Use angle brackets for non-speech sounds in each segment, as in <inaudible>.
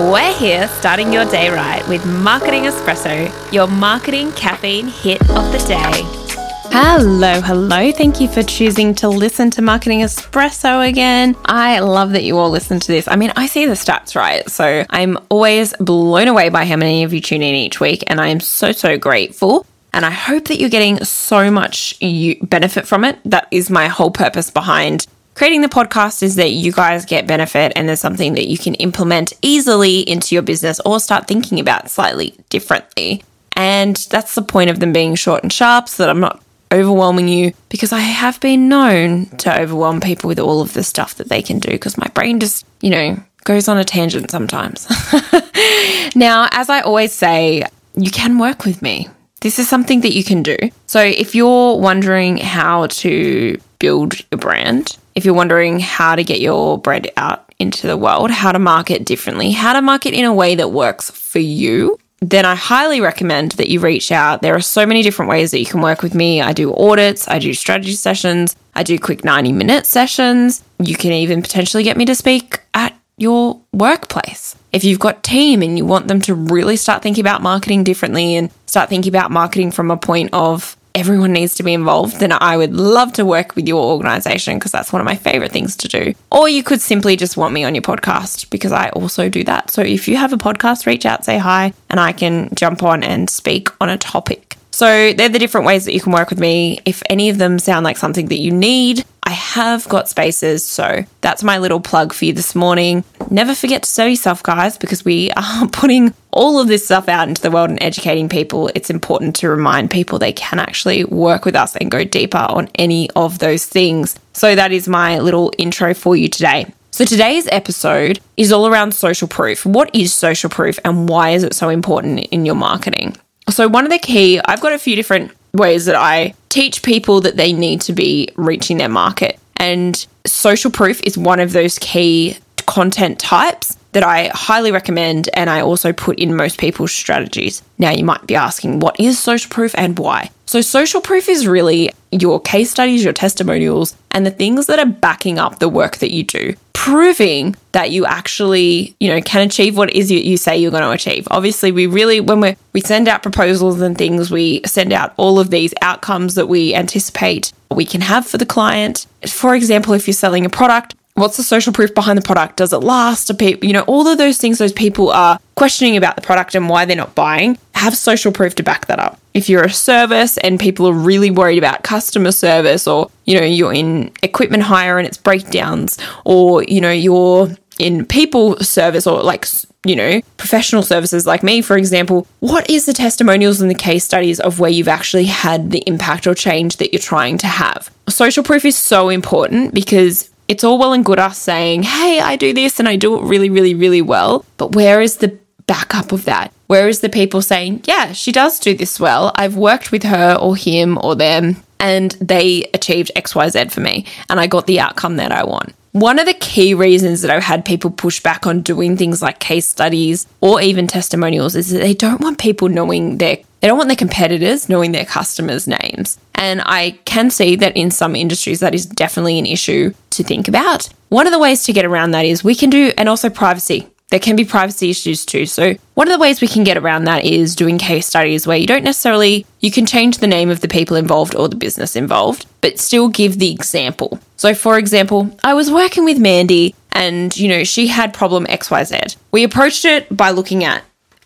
We're here starting your day right with Marketing Espresso, your marketing caffeine hit of the day. Hello, hello. Thank you for choosing to listen to Marketing Espresso again. I love that you all listen to this. I mean, I see the stats, right? So I'm always blown away by how many of you tune in each week, and I am so, so grateful. And I hope that you're getting so much benefit from it. That is my whole purpose behind creating the podcast is that you guys get benefit and there's something that you can implement easily into your business or start thinking about slightly differently. And that's the point of them being short and sharp so that I'm not overwhelming you because I have been known to overwhelm people with all of the stuff that they can do because my brain just, you know, goes on a tangent sometimes. <laughs> now, as I always say, you can work with me. This is something that you can do. So, if you're wondering how to build your brand, if you're wondering how to get your brand out into the world, how to market differently, how to market in a way that works for you, then I highly recommend that you reach out. There are so many different ways that you can work with me. I do audits, I do strategy sessions, I do quick 90 minute sessions. You can even potentially get me to speak at your workplace. If you've got team and you want them to really start thinking about marketing differently and start thinking about marketing from a point of everyone needs to be involved, then I would love to work with your organization because that's one of my favorite things to do. Or you could simply just want me on your podcast because I also do that. So if you have a podcast, reach out, say hi, and I can jump on and speak on a topic. So they're the different ways that you can work with me. If any of them sound like something that you need, I have got spaces. So that's my little plug for you this morning. Never forget to sell yourself, guys, because we <laughs> are putting all of this stuff out into the world and educating people. It's important to remind people they can actually work with us and go deeper on any of those things. So that is my little intro for you today. So today's episode is all around social proof. What is social proof and why is it so important in your marketing? So, one of the key, I've got a few different ways that I teach people that they need to be reaching their market. And social proof is one of those key content types that I highly recommend and I also put in most people's strategies. Now, you might be asking, what is social proof and why? So, social proof is really your case studies, your testimonials, and the things that are backing up the work that you do, proving that you actually, you know, can achieve what it is you, you say you're going to achieve. Obviously, we really, when we we send out proposals and things, we send out all of these outcomes that we anticipate we can have for the client. For example, if you're selling a product, What's the social proof behind the product? Does it last? People, you know, all of those things those people are questioning about the product and why they're not buying, have social proof to back that up. If you're a service and people are really worried about customer service or, you know, you're in equipment hire and it's breakdowns or, you know, you're in people service or like you know, professional services like me, for example, what is the testimonials and the case studies of where you've actually had the impact or change that you're trying to have? Social proof is so important because it's all well and good us saying, hey, I do this and I do it really, really, really well. But where is the backup of that? Where is the people saying, yeah, she does do this well. I've worked with her or him or them and they achieved XYZ for me and I got the outcome that I want. One of the key reasons that I've had people push back on doing things like case studies or even testimonials is that they don't want people knowing their they don't want their competitors knowing their customers' names. And I can see that in some industries that is definitely an issue to think about. One of the ways to get around that is we can do, and also privacy. There can be privacy issues too. So, one of the ways we can get around that is doing case studies where you don't necessarily, you can change the name of the people involved or the business involved, but still give the example. So, for example, I was working with Mandy and, you know, she had problem XYZ. We approached it by looking at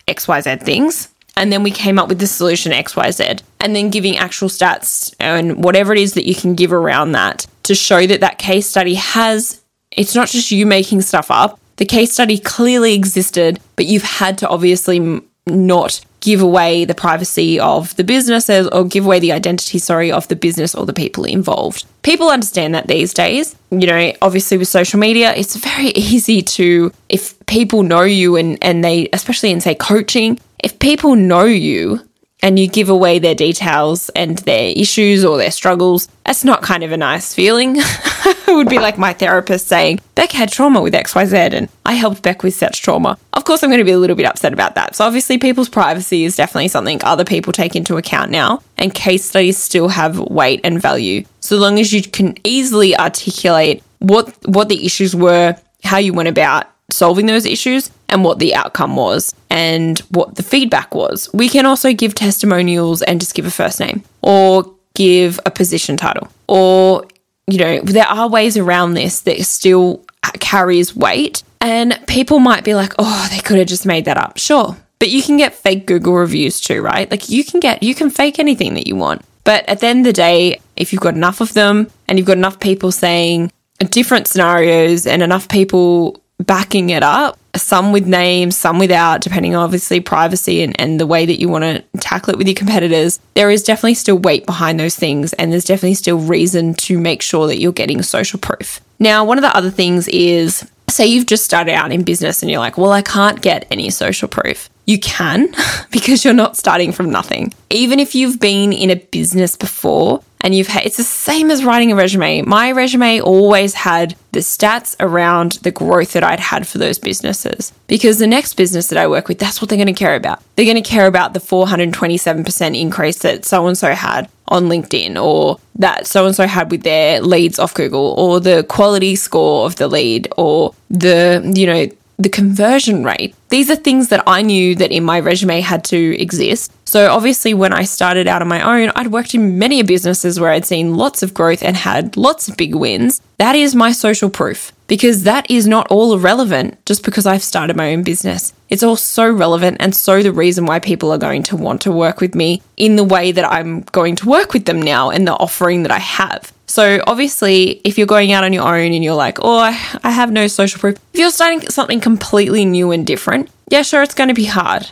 XYZ things and then we came up with the solution XYZ and then giving actual stats and whatever it is that you can give around that to show that that case study has, it's not just you making stuff up. The case study clearly existed, but you've had to obviously not give away the privacy of the businesses or give away the identity, sorry, of the business or the people involved. People understand that these days. You know, obviously with social media, it's very <laughs> easy to, if people know you and, and they, especially in say coaching, if people know you and you give away their details and their issues or their struggles, that's not kind of a nice feeling. <laughs> it would be like my therapist saying, Bec had trauma with XYZ and I helped Bec with such trauma. Of course, I'm going to be a little bit upset about that. So, obviously, people's privacy is definitely something other people take into account now, and case studies still have weight and value. So long as you can easily articulate what, what the issues were, how you went about solving those issues, and what the outcome was and what the feedback was. We can also give testimonials and just give a first name or give a position title. Or, you know, there are ways around this that still carries weight. And people might be like, oh, they could have just made that up. Sure. But you can get fake Google reviews too, right? Like you can get, you can fake anything that you want. But at the end of the day, if you've got enough of them and you've got enough people saying different scenarios and enough people backing it up, some with names, some without, depending on obviously privacy and, and the way that you want to tackle it with your competitors, there is definitely still weight behind those things. And there's definitely still reason to make sure that you're getting social proof. Now, one of the other things is say you've just started out in business and you're like, well, I can't get any social proof. You can <laughs> because you're not starting from nothing. Even if you've been in a business before and you've had, it's the same as writing a resume. My resume always had the stats around the growth that I'd had for those businesses because the next business that I work with, that's what they're going to care about. They're going to care about the 427% increase that so and so had on LinkedIn or that so and so had with their leads off Google or the quality score of the lead or the, you know, the conversion rate. These are things that I knew that in my resume had to exist. So obviously when I started out on my own, I'd worked in many businesses where I'd seen lots of growth and had lots of big wins. That is my social proof because that is not all irrelevant just because I've started my own business. It's all so relevant and so the reason why people are going to want to work with me in the way that I'm going to work with them now and the offering that I have. So, obviously, if you're going out on your own and you're like, oh, I have no social proof, if you're starting something completely new and different, yeah, sure, it's going to be hard.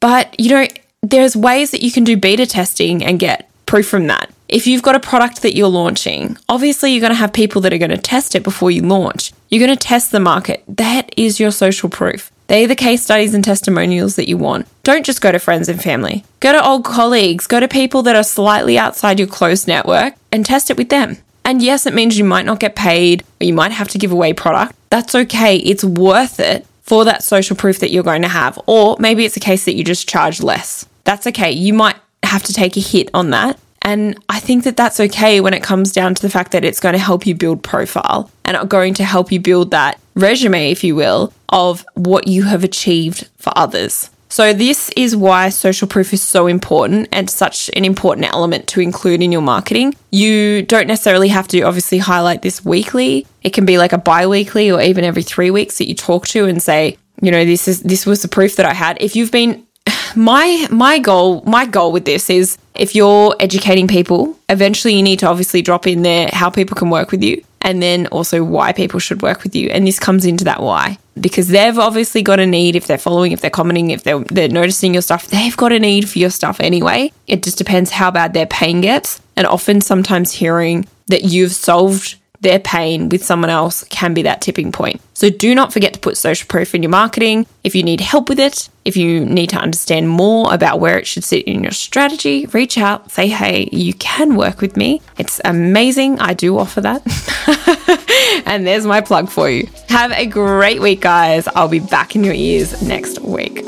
But, you know, there's ways that you can do beta testing and get proof from that. If you've got a product that you're launching, obviously you're going to have people that are going to test it before you launch. You're going to test the market. That is your social proof. They're the case studies and testimonials that you want. Don't just go to friends and family. Go to old colleagues, go to people that are slightly outside your close network and test it with them. And yes, it means you might not get paid or you might have to give away product. That's okay. It's worth it for that social proof that you're going to have. Or maybe it's a case that you just charge less. That's okay. You might have to take a hit on that. And I think that that's okay when it comes down to the fact that it's going to help you build profile and going to help you build that resume, if you will, of what you have achieved for others. So, this is why social proof is so important and such an important element to include in your marketing. You don't necessarily have to obviously highlight this weekly. It can be like a bi weekly or even every three weeks that you talk to and say, you know, this is this was the proof that I had. If you've been my my goal my goal with this is if you're educating people, eventually you need to obviously drop in there how people can work with you and then also why people should work with you. And this comes into that why because they've obviously got a need if they're following, if they're commenting, if they're, they're noticing your stuff, they've got a need for your stuff anyway. It just depends how bad their pain gets. And often, sometimes hearing that you've solved their pain with someone else can be that tipping point. So do not forget to put social proof in your marketing. If you need help with it, if you need to understand more about where it should sit in your strategy, reach out, say, hey, you can work with me. It's amazing. I do offer that. <laughs> and there's my plug for you. Have a great week, guys. I'll be back in your ears next week.